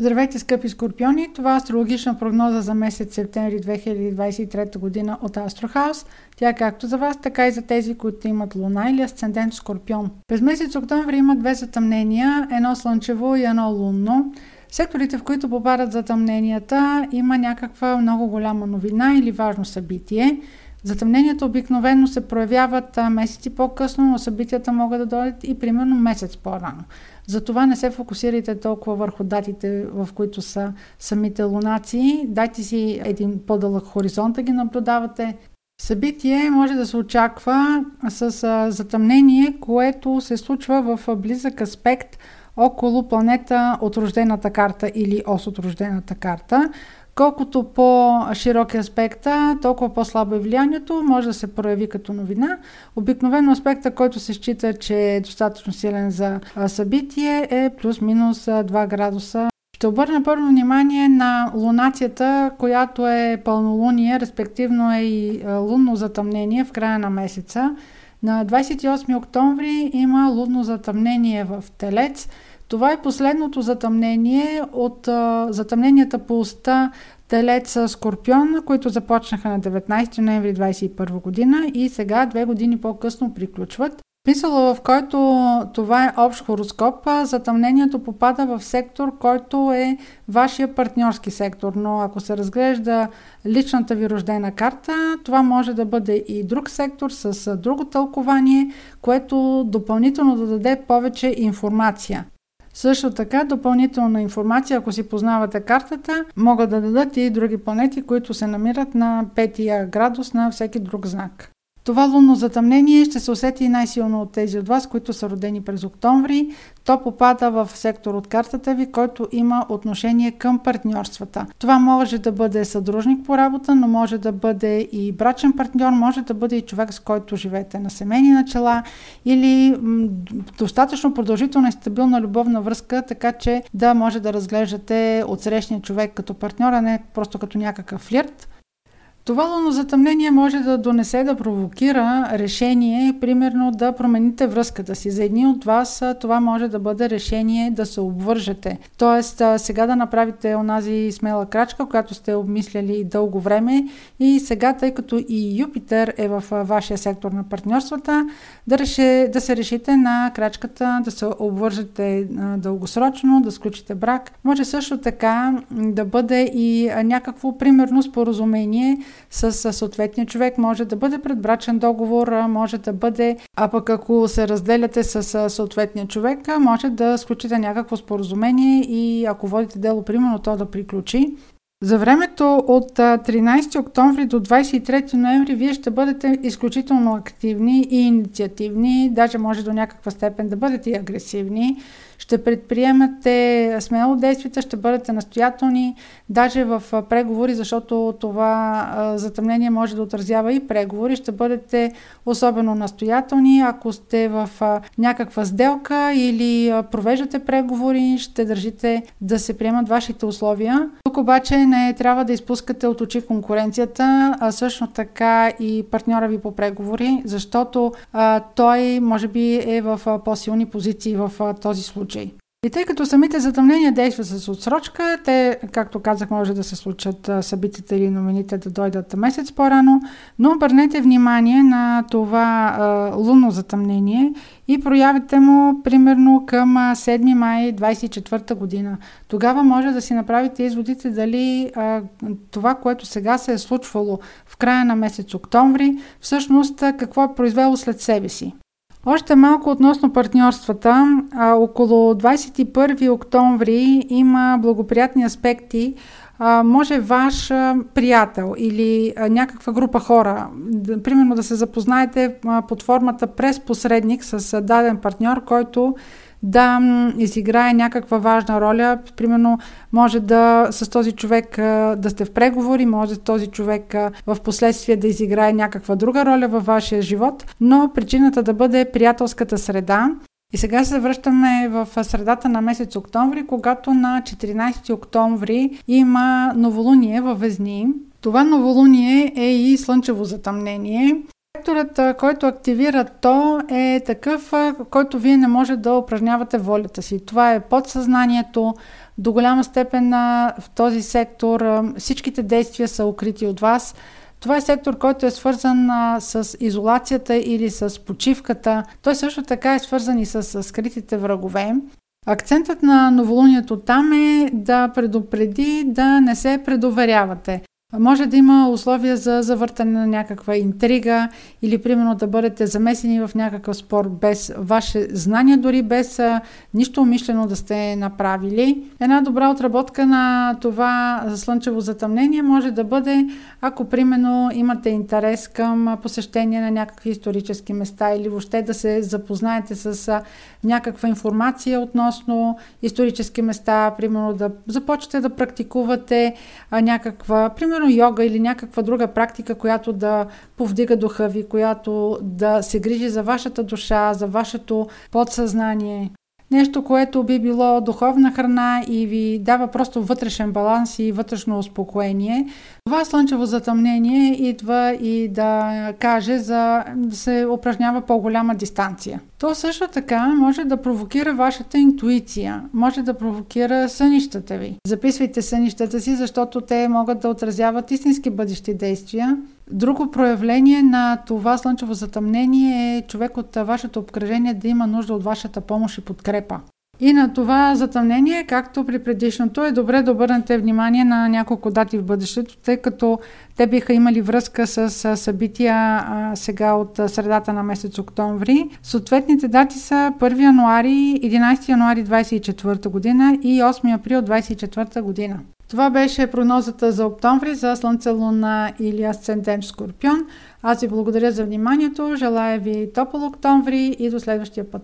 Здравейте, скъпи скорпиони! Това е астрологична прогноза за месец септември 2023 година от Астрохаус. Тя е както за вас, така и за тези, които имат луна или асцендент скорпион. През месец октомври има две затъмнения, едно слънчево и едно лунно. Секторите, в които попадат затъмненията, има някаква много голяма новина или важно събитие. Затъмненията обикновено се проявяват месеци по-късно, но събитията могат да дойдат и примерно месец по-рано. Затова не се фокусирайте толкова върху датите, в които са самите лунации. Дайте си един по-дълъг хоризонт да ги наблюдавате. Събитие може да се очаква с затъмнение, което се случва в близък аспект около планета от рождената карта или ос от рождената карта. Колкото по-широк е аспекта, толкова по-слабо е влиянието, може да се прояви като новина. Обикновено аспекта, който се счита, че е достатъчно силен за събитие, е плюс-минус 2 градуса. Ще обърна първо внимание на лунацията, която е пълнолуние, респективно е и лунно затъмнение в края на месеца. На 28 октомври има лунно затъмнение в Телец – това е последното затъмнение от а, затъмненията по уста Телец Скорпион, които започнаха на 19 ноември 2021 година и сега, две години по-късно, приключват. Мисъла, в който това е общ хороскоп, затъмнението попада в сектор, който е вашия партньорски сектор. Но ако се разглежда личната ви рождена карта, това може да бъде и друг сектор с друго тълкование, което допълнително да даде повече информация. Също така, допълнителна информация, ако си познавате картата, могат да дадат и други планети, които се намират на петия градус на всеки друг знак. Това лунно затъмнение ще се усети най-силно от тези от вас, които са родени през октомври. То попада в сектор от картата ви, който има отношение към партньорствата. Това може да бъде съдружник по работа, но може да бъде и брачен партньор, може да бъде и човек, с който живеете на семейни начала или м- достатъчно продължителна и стабилна любовна връзка, така че да може да разглеждате отсрещния човек като партньор, а не просто като някакъв флирт. Това лунно затъмнение може да донесе да провокира решение, примерно да промените връзката си. За едни от вас това може да бъде решение да се обвържете. Тоест сега да направите онази смела крачка, която сте обмисляли дълго време и сега, тъй като и Юпитер е в вашия сектор на партньорствата, да, реше, да се решите на крачката, да се обвържете дългосрочно, да сключите брак. Може също така да бъде и някакво примерно споразумение с съответния човек. Може да бъде предбрачен договор, може да бъде, а пък ако се разделяте с съответния човек, може да сключите някакво споразумение и ако водите дело, примерно, то да приключи. За времето от 13 октомври до 23 ноември вие ще бъдете изключително активни и инициативни, даже може до някаква степен да бъдете и агресивни ще предприемате смело действията, ще бъдете настоятелни, даже в преговори, защото това затъмнение може да отразява и преговори, ще бъдете особено настоятелни. Ако сте в някаква сделка или провеждате преговори, ще държите да се приемат вашите условия. Тук обаче не трябва да изпускате от очи конкуренцията, а също така и партньора ви по преговори, защото той може би е в по-силни позиции в този случай случай. И тъй като самите затъмнения действат с отсрочка, те, както казах, може да се случат събитията или новините да дойдат месец по-рано, но обърнете внимание на това а, лунно затъмнение и проявите му примерно към 7 май 24 година. Тогава може да си направите изводите дали а, това, което сега се е случвало в края на месец октомври, всъщност какво е произвело след себе си. Още малко относно партньорствата. А, около 21 октомври има благоприятни аспекти. А, може ваш а, приятел или а, някаква група хора, да, примерно да се запознаете а, под формата през посредник с а, даден партньор, който да изиграе някаква важна роля. Примерно, може да с този човек да сте в преговори, може този човек в последствие да изиграе някаква друга роля във вашия живот, но причината да бъде приятелската среда. И сега се връщаме в средата на месец октомври, когато на 14 октомври има новолуние във Везни. Това новолуние е и слънчево затъмнение Секторът, който активира то е такъв, който вие не може да упражнявате волята си. Това е подсъзнанието. До голяма степен в този сектор всичките действия са укрити от вас. Това е сектор, който е свързан а, с изолацията или с почивката. Той също така е свързан и с, с скритите врагове. Акцентът на новолунието там е да предупреди да не се предоверявате. Може да има условия за завъртане на някаква интрига или примерно да бъдете замесени в някакъв спор без ваше знание, дори без нищо умишлено да сте направили. Една добра отработка на това слънчево затъмнение може да бъде, ако примерно имате интерес към посещение на някакви исторически места или въобще да се запознаете с някаква информация относно исторически места, примерно да започнете да практикувате някаква, примерно примерно йога или някаква друга практика, която да повдига духа ви, която да се грижи за вашата душа, за вашето подсъзнание. Нещо, което би било духовна храна и ви дава просто вътрешен баланс и вътрешно успокоение. Това слънчево затъмнение идва и да каже за да се упражнява по-голяма дистанция. То също така може да провокира вашата интуиция, може да провокира сънищата ви. Записвайте сънищата си, защото те могат да отразяват истински бъдещи действия. Друго проявление на това слънчево затъмнение е човек от вашето обкръжение да има нужда от вашата помощ и подкрепа. И на това затъмнение, както при предишното, е добре да обърнете внимание на няколко дати в бъдещето, тъй като те биха имали връзка с събития сега от средата на месец октомври. Съответните дати са 1 януари, 11 януари 24 година и 8 април 24 година. Това беше прогнозата за октомври за Слънце, Луна или Асцендент Скорпион. Аз ви благодаря за вниманието, желая ви топъл октомври и до следващия път.